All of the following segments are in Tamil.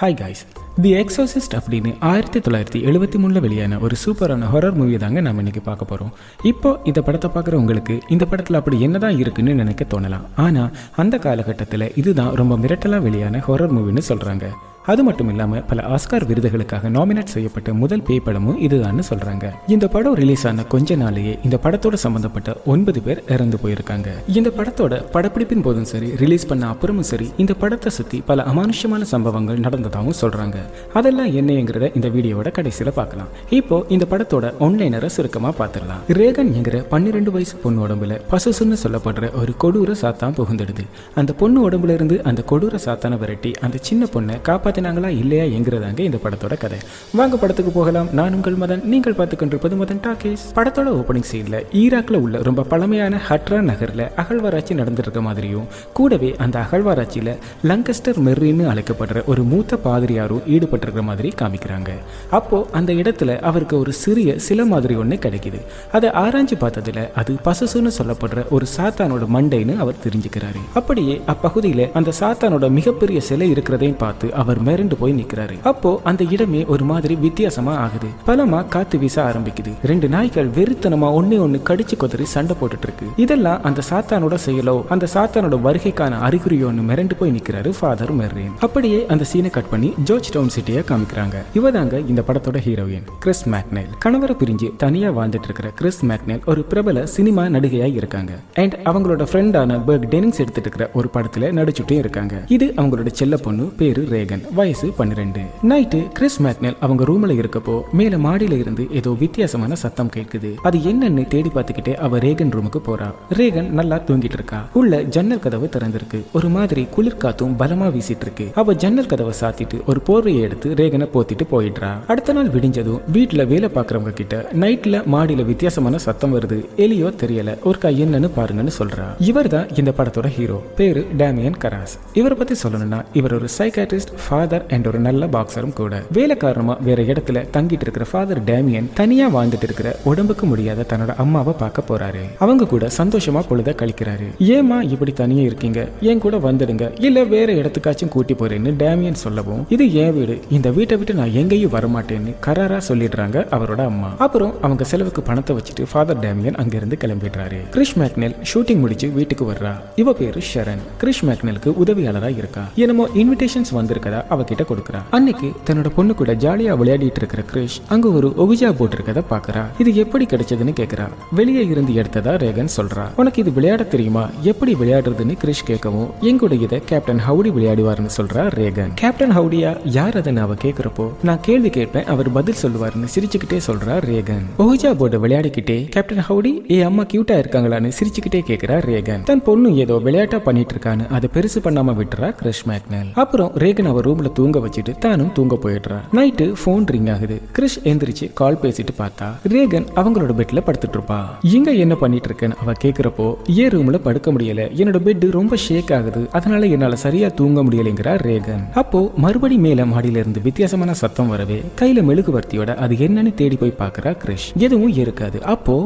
ஹாய் காய்ஸ் தி எக்ஸோசிஸ்ட் அப்படின்னு ஆயிரத்தி தொள்ளாயிரத்தி எழுபத்தி மூணில் வெளியான ஒரு சூப்பரான ஹொரர் மூவி தாங்க நம்ம இன்னைக்கு பார்க்க போகிறோம் இப்போ இந்த படத்தை பார்க்குற உங்களுக்கு இந்த படத்தில் அப்படி என்னதான் இருக்குன்னு நினைக்க தோணலாம். ஆனால் அந்த காலகட்டத்தில் இதுதான் ரொம்ப மிரட்டலாக வெளியான ஹொரர் மூவின்னு சொல்கிறாங்க அது மட்டும் இல்லாமல் பல ஆஸ்கார் விருதுகளுக்காக நாமினேட் செய்யப்பட்ட முதல் பேய் படமும் இதுதான்னு சொல்றாங்க. இந்த படம் ரிலீஸ் ஆன கொஞ்ச நாளையே இந்த படத்தோட சம்பந்தப்பட்ட ஒன்பது பேர் இறந்து போயிருக்காங்க. இந்த படத்தோட படப்பிடிப்பின் போதும் சரி ரிலீஸ் பண்ண அப்புறமும் சரி இந்த படத்தை சுத்தி பல அமானுஷ்யமான சம்பவங்கள் நடந்ததாகவும் சொல்றாங்க. அதெல்லாம் என்னங்கிறத இந்த வீடியோவோட கடைசியில பார்க்கலாம். இப்போ இந்த படத்தோட ஒன்லைனரை சுருக்கமா பார்த்துடலாம். ரேகன் என்கிற பன்னிரெண்டு வயசு பொண்ணு உடம்புல பசுசுன்னு சொல்லப்படுற ஒரு கொடூர சாத்தான் புகுந்துடுது. அந்த பொண்ணு உடம்புல இருந்து அந்த கொடூர சாத்தான விரட்டி அந்த சின்ன பொண்ணை காப்பாத்தினாங்களா இல்லையா என்கிறதாங்க இந்த படத்தோட கதை. வாங்க படத்துக்கு போகலாம். நான் உங்கள் மதன். நீங்கள் பார்த்துக்கொண்டிருப்பது மதன் டாக்கேஸ். படத்தோட ஓப்பனிங் சீன்ல ஈராக்ல உள்ள ரொம்ப பழமையான ஹட்ரா நகர்ல அகழ்வாராய்ச்சி நடந்திருக்க மாதிரியும் கூடவே அந்த அகழ்வாராய்ச்சியில லங்கஸ்டர் மெர்ரின்னு அழைக்கப்படுற ஒரு மூத்த பாதிரியாரும் ஈடுபட்டிருக்கிற மாதிரி காமிக்கிறாங்க. அப்போ அந்த இடத்துல அவருக்கு ஒரு சிறிய சில மாதிரி ஒன்று கிடைக்குது. அதை ஆராய்ஞ்சு பார்த்ததுல அது பசுசுன்னு சொல்லப்படுற ஒரு சாத்தானோட மண்டைன்னு அவர் தெரிஞ்சுக்கிறாரு. அப்படியே அப்பகுதியில அந்த சாத்தானோட மிகப்பெரிய சிலை இருக்கிறதையும் பார்த்து அவர் மிரண்டு போய் நிக்கிறாரு. அப்போ அந்த இடமே ஒரு மாதிரி வித்தியாசமா ஆகுது. பலமா காத்து வீச ஆரம்பிக்குது. ரெண்டு நாய்கள் வெறித்தனமா ஒன்னே ஒண்ணு கடிச்சு கொதறி சண்டை போட்டுட்டு இருக்கு இதெல்லாம் அந்த சாத்தானோட செயலோ அந்த சாத்தானோட வருகைக்கான அறிகுறியோன்னு மிரண்டு போய் நிக்கிறாரு ஃபாதர் மெர்ரேன் அப்படியே அந்த சீனை கட் பண்ணி ஜோர்ஜ் டவுன் சிட்டியை காமிக்கிறாங்க. இவதாங்க இந்த படத்தோட ஹீரோயின் கிறிஸ் மேக்னெல் கணவரை பிரிஞ்சு தனியா வாழ்ந்துட்டு இருக்கிற கிறிஸ் மேக்னெல் ஒரு பிரபல சினிமா நடிகையா இருக்காங்க. அண்ட் அவங்களோட ஃப்ரெண்டான பர்க் டெனிங்ஸ் எடுத்துட்டு இருக்கிற ஒரு படத்துல நடிச்சுட்டே இருக்காங்க. இது அவங்களோட செல்ல பொண்ணு பேரு ரேகன் வயசு பன்னிரெண்டு. நைட்டு கிறிஸ் மேக்னல் அவங்க ரூம்ல இருக்கப்போ மேல மாடியில இருந்து ஏதோ வித்தியாசமான சத்தம் கேட்குது. அது என்னன்னு தேடி பார்த்துக்கிட்டே அவ ரேகன் ரூமுக்கு போறா. ரேகன் நல்லா தூங்கிட்டு இருக்கா. உள்ள ஜன்னல் கதவு திறந்திருக்கு. ஒரு மாதிரி குளிர் காத்தும் பலமா வீசிட்டு இருக்கு அவ ஜன்னல் கதவை சாத்திட்டு ஒரு போர்வையை எடுத்து ரேகனை போத்திட்டு போயிடுறா. அடுத்த நாள் விடிஞ்சதும் வீட்டுல வேலை பாக்குறவங்க கிட்ட நைட்ல மாடியில வித்தியாசமான சத்தம் வருது. எலியோ தெரியல. ஒருக்கா என்னன்னு பாருங்கன்னு சொல்றா. இவர் தான் இந்த படத்தோட ஹீரோ. பேரு டேமியன் கராஸ். இவரை பத்தி சொல்லணும்னா இவர் ஒரு சைக்காட்ரிஸ்ட் ஃபாதர் அண்ட் ஒரு நல்ல பாக்ஸரும் கூட. வேலை காரணமா வேற இடத்துல தங்கிட்டு இருக்கிற ஃபாதர் டேமியன் தனியா வாழ்ந்துட்டு இருக்கிற உடம்புக்கு முடியாத தன்னோட அம்மாவை பார்க்க போறாரு. அவங்க கூட சந்தோஷமா பொழுத கழிக்கிறாரு. ஏமா இப்படி தனியா இருக்கீங்க? என் கூட வந்துடுங்க. இல்ல வேற இடத்துக்காச்சும் கூட்டி போறேன்னு டேமியன் சொல்லவும் இது என் வீடு. இந்த வீட்டை விட்டு நான் எங்கேயும் வரமாட்டேன்னு கராரா சொல்லிடுறாங்க அவரோட அம்மா. அப்புறம் அவங்க செலவுக்கு பணத்தை வச்சுட்டு ஃபாதர் டேமியன் அங்கிருந்து கிளம்பிடுறாரு. கிறிஷ் மேக்னெல் ஷூட்டிங் முடிச்சு வீட்டுக்கு வர்றா. இவ பேரு ஷரண் கிறிஷ் மேக்னெலுக்கு உதவியாளரா இருக்கா. என்னமோ இன்விடேஷன்ஸ் வந்திருக்கதா அவகிட்ட கொடுக்குறான் அன்னைக்கு தன்னோட பொண்ணு கூட ஜாலியா விளையாடிட்டு இருக்கிற கிரிஷ் அங்க ஒரு ஒகுஜா போட் இருக்கத பாக்குறா. இது எப்படி கிடைச்சதுன்னு கேக்குறா. வெளியே இருந்து எடுத்ததா ரேகன் சொல்றா. உனக்கு இது விளையாட தெரியுமா? எப்படி விளையாடுறதுன்னு கிரிஷ் கேட்கவும் எங்கூட இதை கேப்டன் ஹவுடி விளையாடுவார்னு சொல்றா ரேகன். கேப்டன் ஹவுடியா? யார் அதுன்னு அவ கேக்குறப்போ? நான் கேள்வி கேட்பேன் அவர் பதில் சொல்லுவாருன்னு சிரிச்சுக்கிட்டே சொல்றா ரேகன். ஒகுஜா போர்டு விளையாடிக்கிட்டே கேப்டன் ஹவுடி ஏ அம்மா கியூட்டா இருக்காங்களான்னு சிரிச்சுக்கிட்டே கேக்குறா ரேகன். தன் பொண்ணு ஏதோ விளையாட்டா பண்ணிட்டு இருக்கான்னு அதை பெருசு பண்ணாம விட்டுறா கிரிஷ் மேக்னல். அப்புறம் ரேகன் அவ ரூம்ல தூங்க வச்சுட்டு தானும் தூங்க போயிடுறான் நைட்டு ஃபோன் ரிங் ஆகுது. கிறிஷ் எந்திரிச்சு கால் பேசிட்டு பார்த்தா ரேகன் அவங்களோட பெட்ல படுத்துட்டு இருப்பா இங்க என்ன பண்ணிட்டு இருக்கேன்னு அவ கேக்குறப்போ ஏ ரூம்ல படுக்க முடியல. என்னோட பெட் ரொம்ப ஷேக் ஆகுது. அதனால என்னால சரியா தூங்க முடியலைங்கிறா ரேகன். அப்போ மறுபடி மேல மாடியில இருந்து வித்தியாசமான சத்தம் வரவே கையில மெழுகுவர்த்தியோட அது என்னன்னு தேடி போய் பாக்குறா கிறிஷ். எதுவும் இருக்காது. அப்போ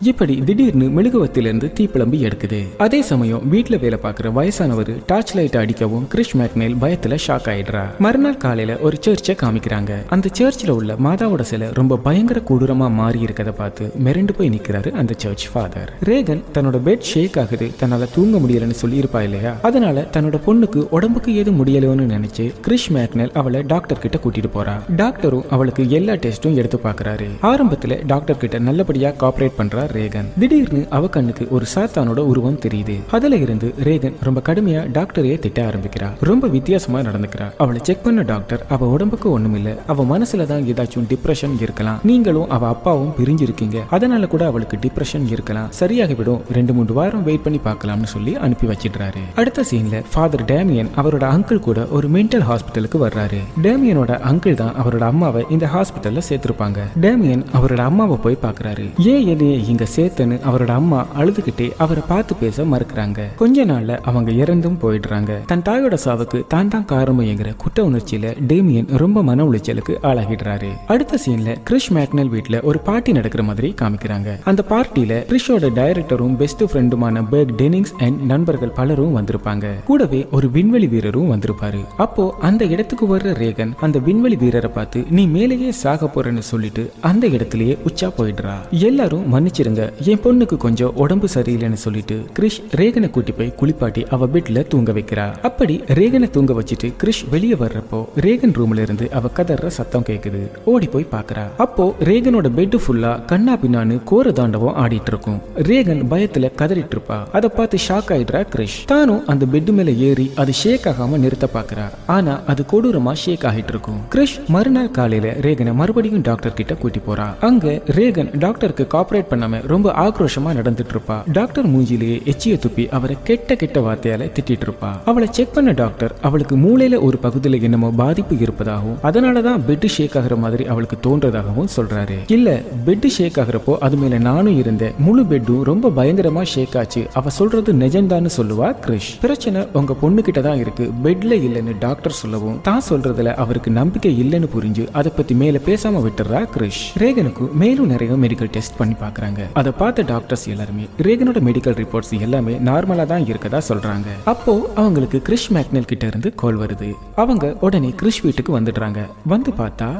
இப்படி திடீர்னு மெழுகுவத்திலிருந்து தீப்பிளம்பி எடுக்குது. அதே சமயம் வீட்டுல வேலை பார்க்குற வயசானவர் டார்ச் லைட் அடிக்கவும் கிறிஷ் மேக்னேல் பயத்துல ஷாக் ஆயிடுறா. மறுநாள் காலையில ஒரு சர்ச்சை காமிக்கிறாங்க. அந்த சர்ச்சில் உள்ள மாதாவோட சிலை ரொம்ப பயங்கர கொடூரமா மாறி இருக்கத பார்த்து மிரண்டு போய் நிக்கிறாரு அந்த சர்ச் ஃபாதர் ரேகன் தன்னோட பெட் ஷேக் ஆகுது. தன்னால தூங்க முடியலன்னு சொல்லியிருப்பா இல்லையா? அதனால தன்னோட பொண்ணுக்கு உடம்புக்கு ஏதும் முடியலன்னு நினைச்சு கிறிஷ் மேக்னேல் அவளை டாக்டர் கிட்ட கூட்டிட்டு போறா. டாக்டரும் அவளுக்கு எல்லா டெஸ்ட்டும் எடுத்து பாக்குறாரு ஆரம்பத்துல டாக்டர் கிட்ட நல்லபடியா காப்பரேட் பண்றா ரேகன். திடீர்னு அவ கண்ணுக்கு ஒரு சாத்தானோட உருவம் தெரியுது. அதுல இருந்து ரேகன் ரொம்ப கடுமையா டாக்டரையே திட்ட ஆரம்பிக்கிறா. ரொம்ப வித்தியாசமா நடந்துக்கிறா. அவளை செக் பண்ண டாக்டர் அவ உடம்புக்கு ஒண்ணுமில்ல. அவ மனசுல தான் ஏதாச்சும் டிப்ரெஷன் இருக்கலாம். நீங்களும் அவ அப்பாவும் பிரிஞ்சிருக்கீங்க. அதனால கூட அவளுக்கு டிப்ரெஷன் இருக்கலாம். சரியாகிவிடும் ரெண்டு மூணு வாரம் வெயிட் பண்ணி பார்க்கலாம்னு சொல்லி அனுப்பி வச்சிடுறாரு. அடுத்த சீன்ல ஃபாதர் டேமியன் அவரோட அங்கிள் கூட ஒரு மென்டல் ஹாஸ்பிட்டலுக்கு வர்றாரு. டேமியனோட அங்கிள் தான் அவரோட அம்மாவை இந்த ஹாஸ்பிட்டல்ல சேர்த்திருப்பாங்க. டேமியன் அவரோட அம்மாவை போய் பாக்குறாரு ஏன் என்னைய இங்க சேர்த்தன்னு அவரோட அம்மா அழுதுகிட்டே அவரை பார்த்து பேச மறுக்கிறாங்க. கொஞ்ச நாள்ல அவங்க இறந்தும் போயிடுறாங்க. தன் தாயோட சாவுக்கு தான் தான் காரணம்ங்கிற குற்ற உணர்ச்சியில டேமியன் ரொம்ப மன உளைச்சலுக்கு ஆளாகிடுறாரு. அடுத்த சீன்ல கிறிஷ் மேக்னல் வீட்டுல ஒரு பார்ட்டி நடக்கிற மாதிரி காமிக்கிறாங்க. அந்த பார்ட்டியில கிறிஷோட டைரக்டரும் பெஸ்ட் ஃப்ரெண்டுமான பெர்க் டெனிங்ஸ் அண்ட் நண்பர்கள் பலரும் வந்திருப்பாங்க. கூடவே ஒரு விண்வெளி வீரரும் வந்திருப்பாரு. அப்போ அந்த இடத்துக்கு வர்ற ரேகன் அந்த விண்வெளி வீரரை பார்த்து நீ மேலேயே சாக போறேன்னு சொல்லிட்டு அந்த இடத்துலயே உச்சா போயிடுறா. எல்லாரும் மன்னிச்சு இருங்க என் பொண்ணுக்கு கொஞ்சம் உடம்பு சரியில்லைன்னு சொல்லிட்டு கிரிஷ் ரேகனை கூட்டி போய் குளிப்பாட்டி அவ பெட்ல தூங்க வைக்கிறா. அப்படி ரேகனை தூங்க வச்சுட்டு கிரிஷ் வெளியே வர்றப்போ ரேகன் ரூம்ல இருந்து அவ கதற சத்தம் கேக்குது. ஓடி போய் பாக்குறா. அப்போ ரேகனோட பெட் ஃபுல்லா கண்ணா பின்னான்னு கோர தாண்டவம் ஆடிட்டு இருக்கும். ரேகன் பயத்துல கதறிட்டு இருப்பா. அதை பார்த்து ஷாக் ஆயிடுறா கிரிஷ். தானும் அந்த பெட் மேல ஏறி அது ஷேக் ஆகாம நிறுத்த பாக்குறா. ஆனா அது கொடூரமா ஷேக் ஆகிட்டு இருக்கும். கிரிஷ் மறுநாள் காலையில ரேகனை மறுபடியும் டாக்டர் கிட்ட கூட்டி போறா. அங்க ரேகன் டாக்டருக்கு காப்பரேட் பண்ணாம ரொம்ப ஆக்ரோஷமா நடந்துட்டு இருப்பா டாக்டர் மூஞ்சிலேயே எச்சிய துப்பி அவரை கெட்ட கெட்ட வார்த்தையால திட்டிட்டு இருப்பா அவளை செக் பண்ண டாக்டர் அவளுக்கு மூளையில ஒரு பகுதியில என்னமோ பாதிப்பு இருப்பதாகவும் அதனாலதான் பெட் ஷேக் ஆகுற மாதிரி அவளுக்கு தோன்றதாகவும் சொல்றாரு. இல்ல பெட் ஷேக் ஆகுறப்போ அது மேல நானும் இருந்தேன் முழு பெட்டும் ரொம்ப பயங்கரமா ஷேக் ஆச்சு. அவ சொல்றது நிஜம்தான்னு சொல்லுவா கிரிஷ். பிரச்சனை உங்க பொண்ணு கிட்ட தான் இருக்கு. பெட்ல இல்லைன்னு டாக்டர் சொல்லவும் தான் சொல்றதுல அவருக்கு நம்பிக்கை இல்லைன்னு புரிஞ்சு அதை பத்தி மேல பேசாம விட்டுறா கிரிஷ். ரேகனுக்கு மேலும் நிறைய மெடிக்கல் டெஸ்ட் பண்ணி பாக்குறாங்க அதை பார்த்த டாக்டர்ஸ் எல்லாருமே ரேகனோட மெடிக்கல் ரிப்போர்ட்ஸ் எல்லாமே நார்மலா தான் இருக்கதா சொல்றாங்க. அப்போ அவங்களுக்கு கிறிஷ் மேக்னல் கிட்ட இருந்து கால் வருது. அவங்க உடனே கிறிஷ் வீட்டுக்கு வந்துடுறாங்க. வந்து பார்த்தா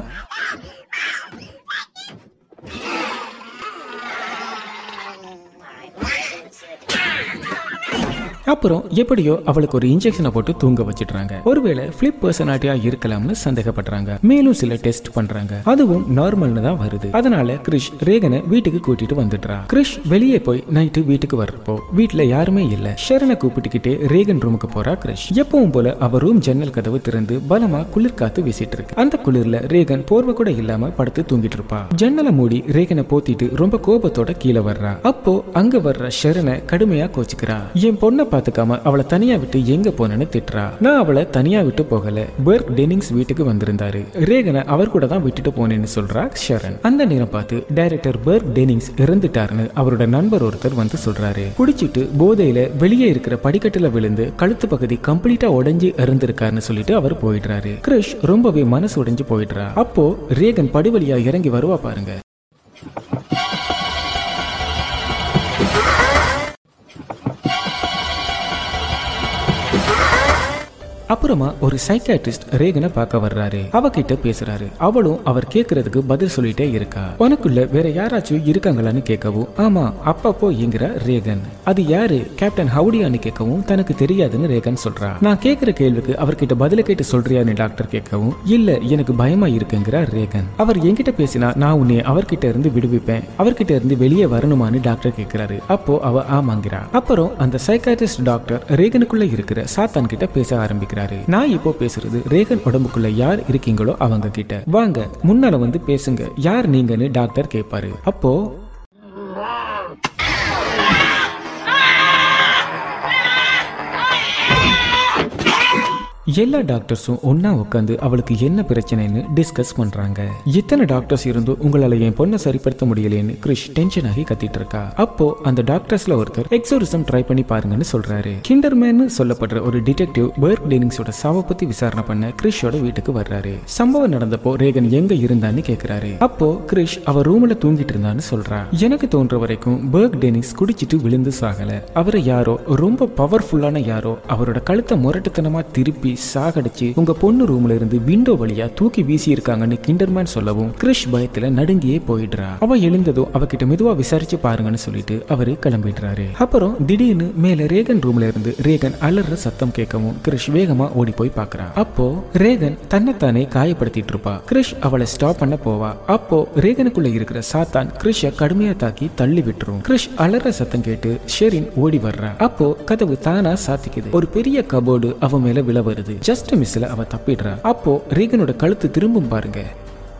அப்புறம் எப்படியோ அவளுக்கு ஒரு இன்ஜெக்ஷனை போட்டு தூங்க வச்சிடுறாங்க. ஒருவேளை பிளிப் பர்சனாலிட்டியா இருக்கலாம்னு சந்தேகப்படுறாங்க. மேலும் சில டெஸ்ட் பண்றாங்க. அதுவும் நார்மல்னு தான் வருது. அதனால கிரிஷ் ரேகனை வீட்டுக்கு கூட்டிட்டு வந்துடுறா. கிரிஷ் வெளியே போய் நைட்டு வீட்டுக்கு வர்றப்போ வீட்டுல யாருமே இல்ல. ஷரனை கூப்பிட்டுக்கிட்டே ரேகன் ரூமுக்கு போறா கிரிஷ். எப்பவும் போல அவ ரூம் ஜன்னல் கதவு திறந்து பலமா குளிர் காத்து வீசிட்டு இருக்கு. அந்த குளிர்ல ரேகன் போர்வை கூட இல்லாம படுத்து தூங்கிட்டு இருப்பா. ஜன்னலை மூடி ரேகனை போத்திட்டு ரொம்ப கோபத்தோட கீழே வர்றா. அப்போ அங்க வர்ற ஷரனை கடுமையா கோச்சுக்கிறா. என் பொண்ணை பாத்துக்காம அவளை தனியா விட்டு எங்க போனேன்னு திட்டுறா. நான் அவளை தனியா விட்டு போகல. பர்க் டெனிங்ஸ் வீட்டுக்கு வந்திருந்தாரு. ரேகனை அவர் கூட தான் விட்டுட்டு போனேன்னு சொல்றா ஷரன். அந்த நேரம் பார்த்து டைரக்டர் பர்க் டெனிங்ஸ் இறந்துட்டாருன்னு அவரோட நண்பர் ஒருத்தர் வந்து சொல்றாரு. குடிச்சிட்டு போதையில வெளியே இருக்கிற படிக்கட்டுல விழுந்து கழுத்து பகுதி கம்ப்ளீட்டா உடஞ்சி இறந்திருக்காருன்னு சொல்லிட்டு அவர் போயிடுறாரு. கிருஷ் ரொம்பவே மனசு உடைஞ்சு போயிடுறா. அப்போ ரேகன் படுவழியா இறங்கி வருவா பாருங்க. அப்புறமா ஒரு சைக்காட்ரிஸ்ட் ரேகனை பார்க்க வர்றாரு. அவகிட்ட பேசுறாரு. அவளும் அவர் கேக்குறதுக்கு பதில் சொல்லிட்டே இருக்கா. உனக்குள்ள வேற யாராச்சும் இருக்காங்களான்னு கேட்கவும் ஆமா அப்பப்போ இங்கிற ரேகன். அது யாரு? கேப்டன் ஹவுடியான்னு கேட்கவும் தனக்கு தெரியாதுன்னு ரேகன் சொல்றா. நான் கேக்குற கேள்விக்கு அவர்கிட்ட பதில கேட்டு சொல்றியான்னு டாக்டர் கேட்கவும் இல்ல எனக்கு பயமா இருக்குங்கிற ரேகன். அவர் என்கிட்ட பேசினா நான் உன்னை அவர்கிட்ட இருந்து விடுவிப்பேன். அவர்கிட்ட இருந்து வெளியே வரணுமான்னு டாக்டர் கேட்கிறாரு அப்போ அவ ஆமாங்கிறா. அப்புறம் அந்த சைக்காட்ரிஸ்ட் டாக்டர் ரேகனுக்குள்ள இருக்கிற சாத்தான் கிட்ட பேச ஆரம்பிக்கிறார். நான் இப்போ பேசுறது ரேகன் உடம்புக்குள்ள யார் இருக்கீங்களோ அவங்க கிட்ட வாங்க முன்னால வந்து பேசுங்க. யார் நீங்கன்னு டாக்டர் கேட்பாரு அப்போ எல்லா டாக்டர்ஸும் ஒன்னா உட்காந்து அவளுக்கு என்ன பிரச்சனைன்னு டிஸ்கஸ் பண்றாங்க. எத்தனை டாக்டர்ஸ் இருந்தும் உங்களால என் பொண்ணை சரிப்படுத்த முடியலைன்னு கிரிஷ் டென்ஷன் ஆகி கத்திட்டு இருக்கா. அப்போ அந்த டாக்டர்ஸ்ல ஒருத்தர் எக்ஸோரிசம் ட்ரை பண்ணி பாருங்கன்னு சொல்றாரு. கிண்டர்மேன் சொல்லப்படுற ஒரு டிடெக்டிவ் பேர்க் டெனிங்ஸோட சாவ பத்தி விசாரணை பண்ண கிரிஷோட வீட்டுக்கு வர்றாரு. சம்பவம் நடந்தப்போ ரேகன் எங்க இருந்தான்னு கேக்குறாரு. அப்போ கிரிஷ் அவ ரூம்ல தூங்கிட்டு இருந்தான்னு சொல்றா. எனக்கு தோன்ற வரைக்கும் பேர்க் டெனிஸ் குடிச்சிட்டு விழுந்து சாகல. அவரை யாரோ ரொம்ப பவர்ஃபுல்லான யாரோ அவரோட கழுத்தை முரட்டுத்தனமா திருப்பி சாகடிச்சு உங்க பொண்ணு ரூம்ல இருந்து விண்டோ வழியா தூக்கி வீசி இருக்காங்கன்னு கிண்டர்மேன் சொல்லவும் கிரிஷ் பயத்துல நடுங்கியே போயிடுறா. அவ எழுந்ததும் அவகிட்ட மெதுவா விசாரிச்சு பாருங்கன்னு சொல்லிட்டு அவரு கிளம்பிடுறாரு. அப்புறம் திடீர்னு மேல ரேகன் ரூம்ல இருந்து ரேகன் அலற சத்தம் கேட்கவும் கிரிஷ் வேகமா ஓடி போய் பாக்குறான் அப்போ ரேகன் தன்னைத்தானே காயப்படுத்திட்டு இருப்பா. கிரிஷ் அவளை ஸ்டாப் பண்ண போவா. அப்போ ரேகனுக்குள்ள இருக்கிற சாத்தான் கிரிஷ கடுமையா தாக்கி தள்ளி விட்டுரும். கிரிஷ் அலற சத்தம் கேட்டு ஷெரின் ஓடி வர்றான் அப்போ கதவு தானா சாத்திக்குது. ஒரு பெரிய கபோர்டு அவன் மேல விழ வருது. ஜஸ்ட் மிஸ்ல அவ தப்பிடுறா. அப்போ ரீகனோட கழுத்து திரும்பும் பாருங்க.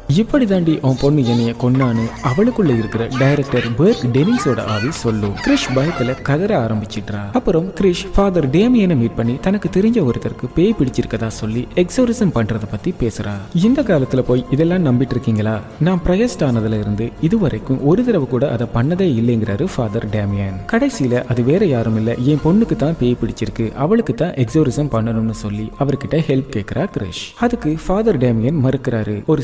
இப்படி தாண்டி உன் பொண்ணு என்னைய கொன்னான்னு அவளுக்குள்ள இருக்கிற டைரக்டர் பர்க் டெனிஸோட ஆவி சொல்லும். கிரிஷ் பயத்துல கதற ஆரம்பிச்சிட்றா. அப்புறம் கிரிஷ் ஃபாதர் டேமியனை மீட் பண்ணி தனக்கு தெரிஞ்ச ஒருத்தருக்கு பேய் பிடிச்சிருக்கதா சொல்லி எக்ஸோரிசம் பண்றத பத்தி பேசுறா. இந்த காலத்துல போய் இதெல்லாம் நம்பிட்டு இருக்கீங்களா நான் பிரயஸ்ட் ஆனதுல இருந்து இதுவரைக்கும் ஒரு தடவை கூட அதை பண்ணதே இல்லைங்கிறாரு ஃபாதர் டேமியன் கடைசியில அது வேற யாரும் இல்ல என் பொண்ணுக்கு தான் பேய் பிடிச்சிருக்கு அவளுக்கு தான் எக்ஸோரிசம் பண்ணணும்னு சொல்லி அவர்கிட்ட ஹெல்ப் கேட்கிறா கிரிஷ் அதுக்கு ஃபாதர் டேமியன் மறுக்கிறாரு ஒரு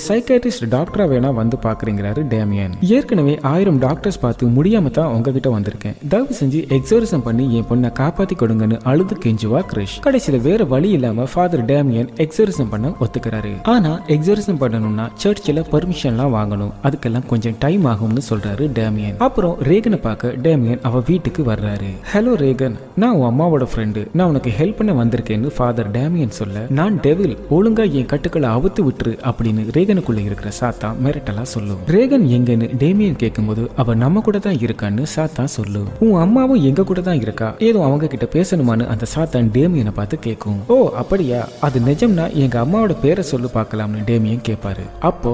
ஸ்பெஷலிஸ்ட் டாக்டரா வேணா வந்து பாக்குறீங்கிறாரு டேமியன். ஏற்கனவே ஆயிரம் டாக்டர்ஸ் பார்த்து முடியாம தான் உங்ககிட்ட வந்திருக்கேன். தயவு செஞ்சு எக்ஸோரிசம் பண்ணி என் பொண்ணை காப்பாத்தி கொடுங்கன்னு அழுது கெஞ்சுவா கிரிஷ். கடைசியில வேற வழி இல்லாம ஃபாதர் டேமியன் எக்ஸோரிசம் பண்ண ஒத்துக்கிறாரு. ஆனா எக்ஸோரிசம் பண்ணணும்னா சர்ச்சில் பர்மிஷன்லாம் வாங்கணும். அதுக்கெல்லாம் கொஞ்சம் டைம் ஆகும்னு சொல்றாரு டேமியன். அப்புறம் ரேகனை பார்க்க டேமியன் அவ வீட்டுக்கு வர்றாரு. ஹலோ ரேகன் நான் உன் அம்மாவோட ஃப்ரெண்டு நான் உனக்கு ஹெல்ப் பண்ண வந்திருக்கேன்னு ஃபாதர் டேமியன் சொல்ல நான் டெவில் ஒழுங்கா என் கட்டுக்களை அவுத்து விட்டுரு அப்படின்னு ரேகனுக்குள்ள இருக்கிற சாத்தா மிரட்டலா சொல்லும் ரேகன் எங்கன்னு டேமியன் கேட்கும்போது அவ நம்ம கூட தான் இருக்கான்னு சாத்தா சொல்லு. உன் அம்மாவும் எங்க கூட தான் இருக்கா? ஏதோ அவங்க கிட்ட பேசணுமான்னு அந்த சாத்தான் டேமியனை பார்த்து கேட்கும் ஓ அப்படியா? அது நிஜம்னா எங்க அம்மாவோட பேரை சொல்லு பார்க்கலாம்னு டேமியன் கேட்பாரு அப்போ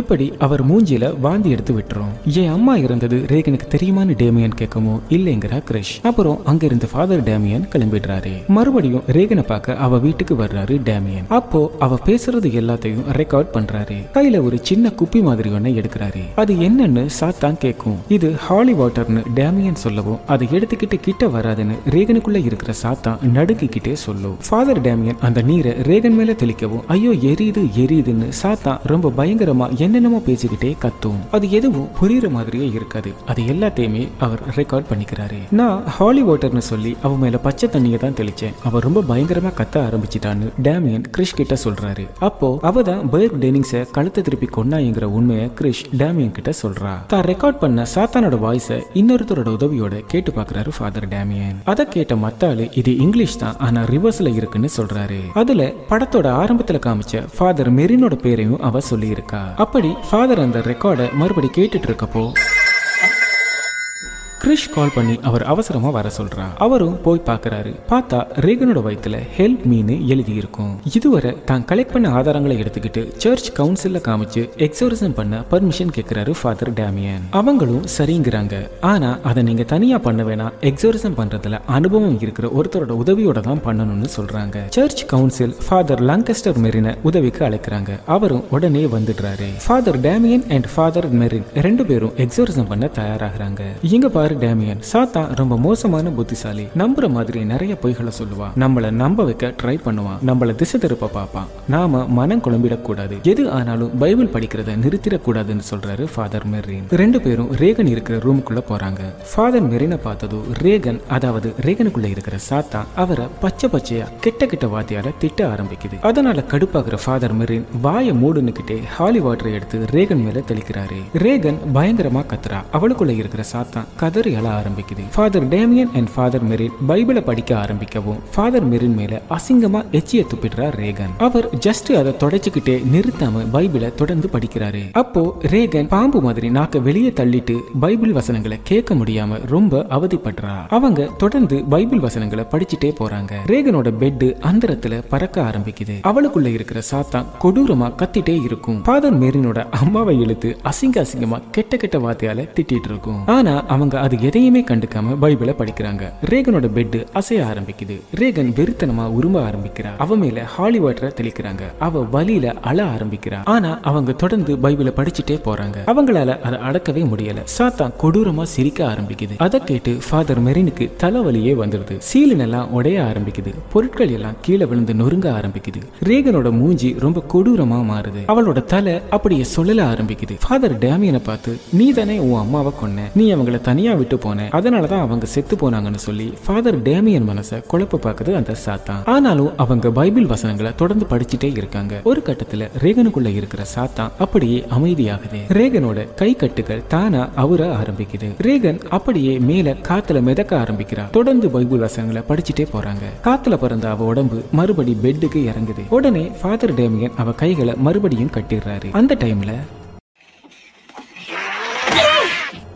இப்படி அவர் மூஞ்சியில வாந்தி எடுத்து விட்டுரும் என் அம்மா இருந்தது ரேகனுக்கு தெரியுமான்னு டேமியன் கேட்கமோ? இல்லைங்கிறா கிரிஷ். அப்புறம் அங்க இருந்த ஃபாதர் டேமியன் கிளம்பிடுறாரு. மறுபடியும் ரேகனை பார்க்க அவ வீட்டுக்கு வர்றாரு டேமியன். அப்போ அவ பேசுறது எல்லாத்தையும் ரெக்கார்ட் பண்றாரு. கையில ஒரு சின்ன குப்பி மாதிரி ஒண்ணு எடுக்கிறாரு. அது என்னன்னு சாத்தான் கேட்கும் இது ஹாலி வாட்டர்னு டேமியன் சொல்லவும் அதை எடுத்துக்கிட்டு கிட்ட வராதுன்னு ரேகனுக்குள்ள இருக்கிற சாத்தான் நடுக்கிக்கிட்டே சொல்லும். ஃபாதர் டேமியன் அந்த நீரை ரேகன் மேல தெளிக்கவும் ஐயோ எரியுது எரியுதுன்னு சாத்தான் ரொம்ப பயங்கரமா என்னென்னமோ பேசிக்கிட்டே கத்தும். அது எதுவும் புரியுற மாதிரியே இருக்காது. அது எல்லாத்தையுமே அவர் ரெக்கார்ட் பண்ணிக்கிறாரு. நான் ஹாலி வாட்டர்னு சொல்லி அவன் மேல பச்சை தண்ணியை தான் தெளிச்சேன். அவர் ரொம்ப பயங்கரமா கத்த ஆரம்பிச்சிட்டான்னு டேமியன் கிரிஷ் கிட்ட சொல்றாரு. அப்போ அவ தான் பேர்க் டெனிங்ஸ கழுத்தை திருப்பி கொண்டாங்கிற உண்மையை கிரிஷ் டேமியன் கிட்ட சொல்றா. தான் ரெக்கார்ட் பண்ண சாத்தானோட வாய்ஸ இன்னொருத்தரோட உதவியோட கேட்டு பாக்குறாரு ஃபாதர் டேமியன். அதை கேட்ட மத்த ஆளு இது இங்கிலீஷ் தான் ஆனா ரிவர்ஸ்ல இருக்குன்னு சொல்றாரு. அதுல படத்தோட ஆரம்பத்துல காமிச்ச ஃபாதர் மெரினோட பேரையும் அவ சொல்லி இருக்கா அப்படி ஃபாதர் அந்த ரெக்கார்டை மறுபடி கேட்டுட்டு இருக்கப்போ கிறிஷ் கால் பண்ணி அவர் அவசரமா வர சொல்றா அவரும் போய் பார்க்கறாரு. பார்த்தா ரேகனோட வயித்துல ஹெல்ப் மீனு எழுதி இருக்கும் இதுவரை தான் கலெக்ட் பண்ண ஆதாரங்களை எடுத்துக்கிட்டு சர்ச் கவுன்சில்ல காமிச்சு எக்ஸோரிசம் பண்ண பர்மிஷன் கேட்கிறாரு ஃபாதர் டேமியன் அவங்களும் சரிங்கிறாங்க. ஆனா அதை நீங்க தனியா பண்ண வேணாம். எக்ஸோரிசம் பண்றதுல அனுபவம் இருக்கிற ஒருத்தரோட உதவியோட தான் பண்ணணும்னு சொல்றாங்க. சர்ச் கவுன்சில் ஃபாதர் லங்கஸ்டர் மெரினை உதவிக்கு அழைக்கிறாங்க. அவரும் உடனே வந்துடுறாரு. Father Damien and father Merrin ரெண்டு பேரும் எக்ஸோரிசம் பண்ண தயாராகிறாங்க. இங்க பாரு டேமியன் சாத்தா ரொம்ப மோசமான புத்திசாலி. நம்புற மாதிரி நிறைய பொய்களை சொல்லுவான் நம்மள நம்ப வைக்க ட்ரை பண்ணுவான் நம்மள திசை திருப்ப பார்ப்பான் நாம மனம் குழம்பிடக் கூடாது எது ஆனாலும் பைபிள் படிக்கிறத நிறுத்திடக் கூடாதுன்னு சொல்றாரு ஃபாதர் மெரின் ரெண்டு பேரும் ரேகன் இருக்கிற ரூமுக்குள்ள போறாங்க. ஃபாதர் மெரினை பார்த்ததும் ரேகன் அதாவது ரேகனுக்குள்ள இருக்கிற சாத்தா அவரை பச்சை பச்சையா கெட்ட கிட்ட வாத்தியால திட்ட ஆரம்பிக்குது. அதனால கடுப்பாகிற ஃபாதர் மெரின் வாயை மூடுன்னுக்கிட்டே ஹாலி வாட்டரை எடுத்து ரேகன் மேல தெளிக்கிறாரு. ரேகன் பயங்கரமா கத்துறா. அவளுக்குள்ள இருக்கிற சாத்தான் கதறி அழ ஆரம்பிக்குது. Father Damien and father Merrin பைபிளை படிக்க ஆரம்பிக்கவும் ஃபாதர் மெரின் மேல அசிங்கமா எச்சிய துப்பிடுறார் ரேகன். அவர் ஜஸ்ட் அதை தொடச்சுக்கிட்டே நிறுத்தாம பைபிளை தொடர்ந்து படிக்கிறாரு. அப்போ ரேகன் பாம்பு மாதிரி நாக்க வெளியே தள்ளிட்டு பைபிள் வசனங்களை கேட்க முடியாம ரொம்ப அவதிப்படுறா. அவங்க தொடர்ந்து பைபிள் வசனங்களை படிச்சுட்டே போறாங்க. ரேகனோட பெட் அந்தரத்துல பறக்க ஆரம்பிக்குது. அவளுக்குள்ள இருக்கிற சாத்தான் கொடூரமா கத்திட்டே இருக்கும். ஃபாதர் மெரினோட அம்மாவை இழுத்து அசிங்க அசிங்கமா கெட்ட கெட்ட வார்த்தையால திட்டிட்டு இருக்கும். ஆனா அவங்க அது எதையுமே கண்டுக்காம பைபிளை படிக்கிறாங்க. ரேகனோட பெட் அசைய ஆரம்பிக்குது. ரேகன் வெறித்தனமா உரும்ப ஆரம்பிக்கிறா. அவ மேல ஹாலி வாட்டரை தெளிக்கிறாங்க. அவ வலியில அழ ஆரம்பிக்கிறா. ஆனா அவங்க தொடர்ந்து பைபிளை படிச்சுட்டே போறாங்க. அவங்களால அதை அடக்கவே முடியல. சாத்தான் கொடூரமா சிரிக்க ஆரம்பிக்குது. அதை கேட்டு ஃபாதர் மெரினுக்கு தலைவலியே வந்துடுது. சீலின் எல்லாம் உடைய ஆரம்பிக்குது. பொருட்கள் எல்லாம் கீழே விழுந்து நொறுங்க ஆரம்பிக்குது. ரேகனோட மூஞ்சி ரொம்ப கொடூரமா மாறுது. அவளோட தலை அப்படியே சொல்லல ஆரம்பிக்குது. ஃபாதர் டேமியனை பார்த்து நீ தானே உன் அம்மாவை கொன்ன. நீ அவங்கள தனியா விட்டு போன அதனாலதான் அவங்க செத்து போனாங்கன்னு சொல்லி ஃபாதர் டேமியன் மனசை குழப்ப பார்க்குது அந்த சாத்தான். ஆனாலும் அவங்க பைபிள் வசனங்களை தொடர்ந்து படிச்சுட்டே இருக்காங்க. ஒரு கட்டத்துல ரேகனுக்குள்ள இருக்கிற சாத்தான் அப்படியே அமைதியாகுது. ரேகனோட கை கட்டுகள் தானா அவர ஆரம்பிக்குது. ரேகன் அப்படியே மேல காத்துல மிதக்க ஆரம்பிக்கிறா. தொடர்ந்து பைபிள் வசனங்களை படிச்சுட்டே போறாங்க. காத்துல பிறந்த அவ உடம்பு மறுபடி பெட்டுக்கு இறங்குது. உடனே ஃபாதர் டேமியன் அவ கைகளை மறுபடியும் கட்டிடுறாரு. அந்த டைம்ல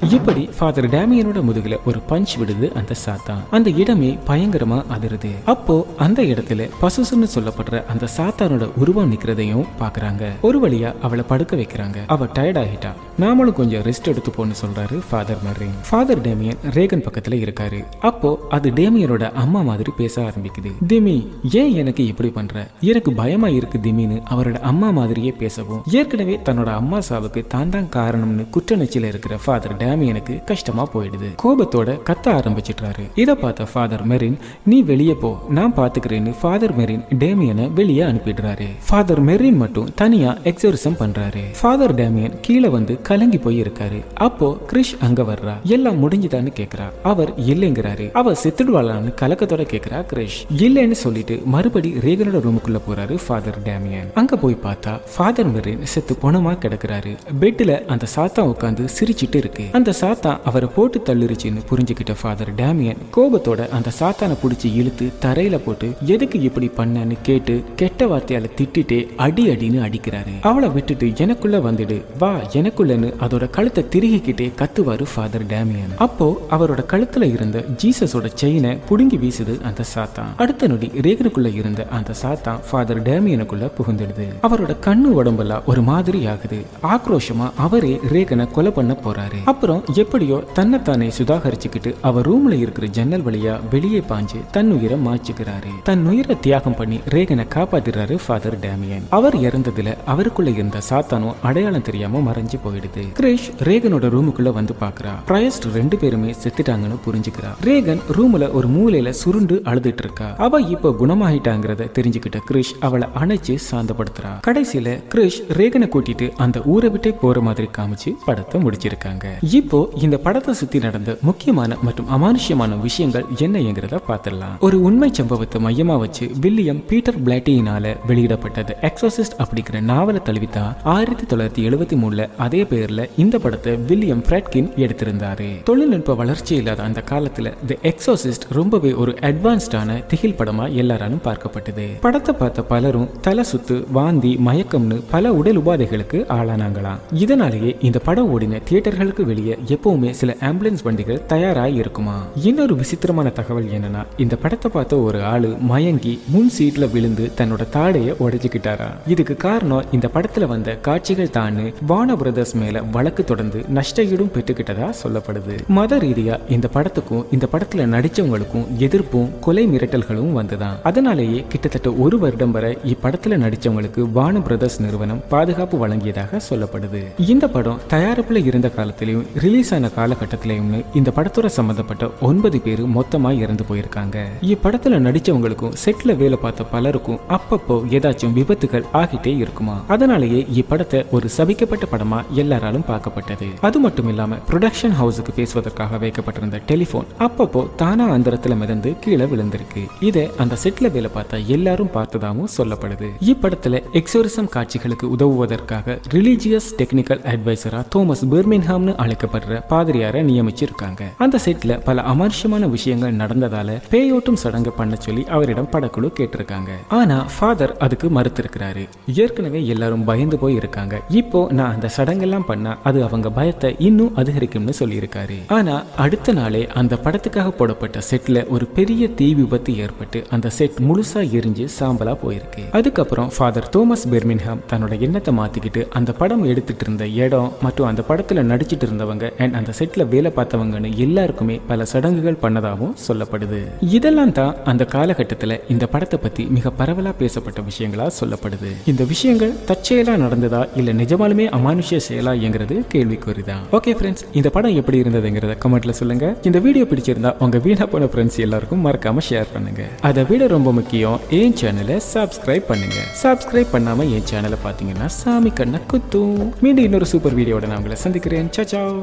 இப்படி ஃபாதர் டேமியனோட முதுகுல ஒரு பஞ்ச் விடுது அந்த சாத்தான். அந்த இடமே பயங்கரமா அதிருது. அப்போ அந்த இடத்துல பசுசுன்னு சொல்லப்படுற அந்த சாத்தானோட உருவம் நிக்கிறதையும் பாக்குறாங்க. ஒரு வழியா அவளை படுக்க வைக்கிறாங்க. அவ டயர்ட் ஆகிட்டா. நாமளும் கொஞ்சம் ரெஸ்ட் எடுத்துப்போன்னு சொல்றாரு ஃபாதர் மாதிரி ஃபாதர் டேமியன் ரேகன் பக்கத்துல இருக்காரு. அப்போ அது டேமியனோட அம்மா மாதிரி பேச ஆரம்பிக்குது. திமி ஏன் எனக்கு இப்படி பண்ற? எனக்கு பயமா இருக்கு திமின்னு அவரோட அம்மா மாதிரியே பேசவும். ஏற்கனவே தன்னோட அம்மா சாவுக்கு தான் தான் காரணம்னு குற்றநெச்சில இருக்கிற ஃபாதர் டேமியனுக்கு கஷ்டமா போயிடுது. கோபத்தோட கத்த ஆரம்பிச்சிட்டாரு இத பார்த்த ஃபாதர் மெரின் நீ வெளியே போ. நான் பாத்துக்கிறேன்னு ஃபாதர் மெரின் டேமியனை வெளியே அனுப்பிடுறாரு. ஃபாதர் மெரின் மட்டும் தனியா எக்ஸர்சம் பண்றாரு. ஃபாதர் டேமியன் கீழே வந்து கலங்கி போய் இருக்காரு அப்போ கிரிஷ் அங்க வர்றா. எல்லாம் முடிஞ்சுதான்னு கேக்குறா. அவர் இல்லைங்கிறாரு. அவ செத்துடுவாளான்னு கலக்கத்தோட கேக்குறா கிரிஷ் இல்லைன்னு சொல்லிட்டு மறுபடி ரேகனோட ரூமுக்குள்ள போறாரு ஃபாதர் டேமியன் அங்க போய் பார்த்தா ஃபாதர் மெரின் செத்து பொணமா கிடக்குறாரு. பெட்ல அந்த சாத்தா உட்காந்து சிரிச்சிட்டு இருக்கு. அந்த சாத்தா அவரை போட்டு தள்ளிருச்சுன்னு புரிஞ்சுக்கிட்ட ஃபாதர் டேமியன் கோபத்தோட அந்த சாத்தானை பிடிச்சி இழுத்து தரையில போட்டு எதுக்கு இப்படி பண்ணன்னு கேட்டு கெட்ட வார்த்தையால திட்டிட்டே அடி அடின்னு அடிக்கிறாரு. அவளை விட்டுட்டு எனக்குள்ள வந்துடு வா எனக்குள்ளன்னு அதோட கழுத்தை திருகிக்கிட்டே கத்துவாரு ஃபாதர் டேமியன். அப்போ அவரோட கழுத்துல இருந்த ஜீசஸோட செயினை புடுங்கி வீசுது அந்த சாத்தான் அடுத்த நொடி ரேகனுக்குள்ள இருந்த அந்த சாத்தான் ஃபாதர் டேமியனுக்குள்ள புகுந்துடுது. அவரோட கண்ணு உடம்பெல்லாம் ஒரு மாதிரி ஆகுது. ஆக்ரோஷமா அவரே ரேகனை கொலை பண்ண போறாரு. அப்புறம் எப்படியோ தன்னைத்தானே சுதாகரிச்சுக்கிட்டு அவர் ரூம்ல இருக்கிற ஜன்னல் வழியா வெளியே பாஞ்சு தன் உயிரை மாச்சுக்கிறாரு தன் உயிரை தியாகம் பண்ணி ரேகனை காப்பாத்திடுறாரு ஃபாதர் டேமியன். அவர் இறந்ததுல அவருக்குள்ள இருந்த சாத்தானும் அடையாளம் தெரியாம மறைஞ்சு போயிடுது. கிரிஷ் ரேகனோட ரூமுக்குள்ள வந்து பாக்குறா. பிரயஸ்ட் ரெண்டு பேருமே செத்துட்டாங்கன்னு புரிஞ்சுக்கிறா. ரேகன் ரூம்ல ஒரு மூலையில சுருண்டு அழுதுட்டு இருக்கா. அவ இப்ப குணமாயிட்டாங்கிறத தெரிஞ்சுக்கிட்ட கிரிஷ் அவளை அணைச்சு சாந்தப்படுத்துறா. கடைசியில கிரிஷ் ரேகனை கூட்டிட்டு அந்த ஊரை விட்டே போற மாதிரி காமிச்சு படத்தை முடிச்சிருக்காங்க. இப்போ இந்த படத்தை சுத்தி நடந்த முக்கியமான மற்றும் அமானுஷ்யமான விஷயங்கள் என்னங்கிறத பார்த்துடலாம். ஒரு உண்மை சம்பவத்தை மையமா வச்சு வில்லியம் பீட்டர் பிளாட்டியினால வெளியிடப்பட்டது. எக்ஸோசிஸ்ட் அப்படிங்கிற நாவலை தழுவித்தான் ஆயிரத்தி தொள்ளாயிரத்தி எழுபத்தி மூணுல அதே பேர்ல இந்த படத்தை வில்லியம் ஃப்ரெட்கின் எடுத்திருந்தாரு. தொழில்நுட்ப வளர்ச்சி இல்லாத அந்த காலத்துல தி எக்ஸோசிஸ்ட் ரொம்பவே ஒரு அட்வான்ஸ்டான திகில் படமா எல்லாராலும் பார்க்கப்பட்டது. படத்தை பார்த்த பலரும் தலை சுத்து வாந்தி மயக்கம்னு பல உடல் உபாதைகளுக்கு ஆளானாங்களாம். இதனாலேயே இந்த படம் ஓடின தியேட்டர்களுக்கு வெளியே எப்பவுமே சில ஆம்புலன்ஸ் வண்டிகள் தயாராக இருக்குமா? இன்னொரு விசித்திரமான தகவல் என்னன்னா இந்த படத்தை பார்த்த ஒரு ஆளு மயங்கி முன் சீட்ல விழுந்து தன்னோட தாடையை உடைச்சுக்கிட்டாரா? இதுக்கு காரணம் இந்த படத்துல வந்த காட்சிகள் தான்னு வான பிரதர்ஸ் மேல வழக்கு தொடர்ந்து நஷ்டஈடும் பெற்றுக்கிட்டதா சொல்லப்படுது. மத ரீதியா இந்த படத்துக்கும் இந்த படத்துல நடிச்சவங்களுக்கும் எதிர்ப்பும் கொலை மிரட்டல்களும் வந்துதான். அதனாலேயே கிட்டத்தட்ட ஒரு வருடம் வரை இப்படத்துல நடிச்சவங்களுக்கு வான பிரதர்ஸ் நிறுவனம் பாதுகாப்பு வழங்கியதாக சொல்லப்படுது. இந்த படம் தயாரிப்புல இருந்த காலத்திலையும் ரிலீஸ் ஆன காலகட்டத்திலையும் இந்த படத்தோட சம்பந்தப்பட்ட ஒன்பது பேர் மொத்தமா இறந்து போயிருக்காங்க. இப்படத்துல நடிச்சவங்களுக்கும் செட்ல வேலை பார்த்த பலருக்கும் அப்பப்போ ஏதாச்சும் விபத்துகள் ஆகிட்டே இருக்குமா? அதனாலேயே இப்படத்தை ஒரு சபிக்கப்பட்ட படமா எல்லாராலும் பார்க்கப்பட்டது. அது மட்டும் இல்லாம ப்ரொடக்ஷன் ஹவுஸுக்கு பேசுவதற்காக வைக்கப்பட்டிருந்த டெலிபோன் அப்பப்போ தானா அந்தரத்துல மிதந்து கீழே விழுந்திருக்கு. இதை அந்த செட்ல வேலை பார்த்த எல்லாரும் பார்த்ததாகவும் சொல்லப்படுது. இப்படத்துல எக்ஸோரிசம் காட்சிகளுக்கு உதவுவதற்காக ரிலீஜியஸ் டெக்னிக்கல் அட்வைசரா தோமஸ் பெர்மின்ஹாம்னு அழைக்கப்படுற பாதிரியாரை நியமிச்சிருக்காங்க. அந்த செட்ல பல அமர்ஷமான விஷயங்கள் நடந்ததால பேயோட்டும் சடங்கு பண்ண சொல்லி அவரிடம் படக்குழு கேட்டிருக்காங்க. ஆனா ஃபாதர் அதுக்கு மறுத்திருக்கிறாரு. ஏற்கனவே எல்லாரும் பயந்து போய் இருக்காங்க இப்போ நான் அந்த சடங்கெல்லாம் பண்ணா அது அவங்க பயத்தை இன்னும் அதிகரிக்கும்னு சொல்லியிருக்காரு. ஆனா அடுத்த நாளே அந்த படத்துக்காக போடப்பட்ட செட்ல ஒரு பெரிய தீ விபத்து ஏற்பட்டு அந்த செட் முழுசா எரிஞ்சு சாம்பலா போயிருக்கு. அதுக்கப்புறம் ஃபாதர் தோமஸ் பெர்மின்ஹாம் தன்னோட எண்ணத்தை மாத்திக்கிட்டு அந்த படம் எடுத்துட்டு இருந்த இடம் மற்றும் அந்த படத்துல நடிச்சிட்டு இருந்த இருந்தவங்க அண்ட் அந்த செட்ல வேலை பார்த்தவங்கன்னு எல்லாருக்குமே பல சடங்குகள் பண்ணதாகவும் சொல்லப்படுது. இதெல்லாம் தான் அந்த காலகட்டத்துல இந்த படத்தை பத்தி மிக பரவலா பேசப்பட்ட விஷயங்களா சொல்லப்படுது. இந்த விஷயங்கள் தற்செயலா நடந்ததா இல்ல நிஜமாலுமே அமானுஷ்ய செயலாங்கிறது கேள்விக்குறிதான். ஓகே ஃப்ரெண்ட்ஸ் இந்த படம் எப்படி இருந்ததுங்கிறத கமெண்ட்ல சொல்லுங்க. இந்த வீடியோ பிடிச்சிருந்தா உங்க வீணா போன ஃப்ரெண்ட்ஸ் எல்லாருக்கும் மறக்காம ஷேர் பண்ணுங்க. அதை விட ரொம்ப முக்கியம் என் சேனலை சப்ஸ்கிரைப் பண்ணுங்க. சப்ஸ்கிரைப் பண்ணாம என் சேனலை பாத்தீங்கன்னா சாமி கண்ணை குத்தும். மீண்டும் இன்னொரு சூப்பர் வீடியோட நான் உங்களை சந்திக்கிறேன். சச்சாவ்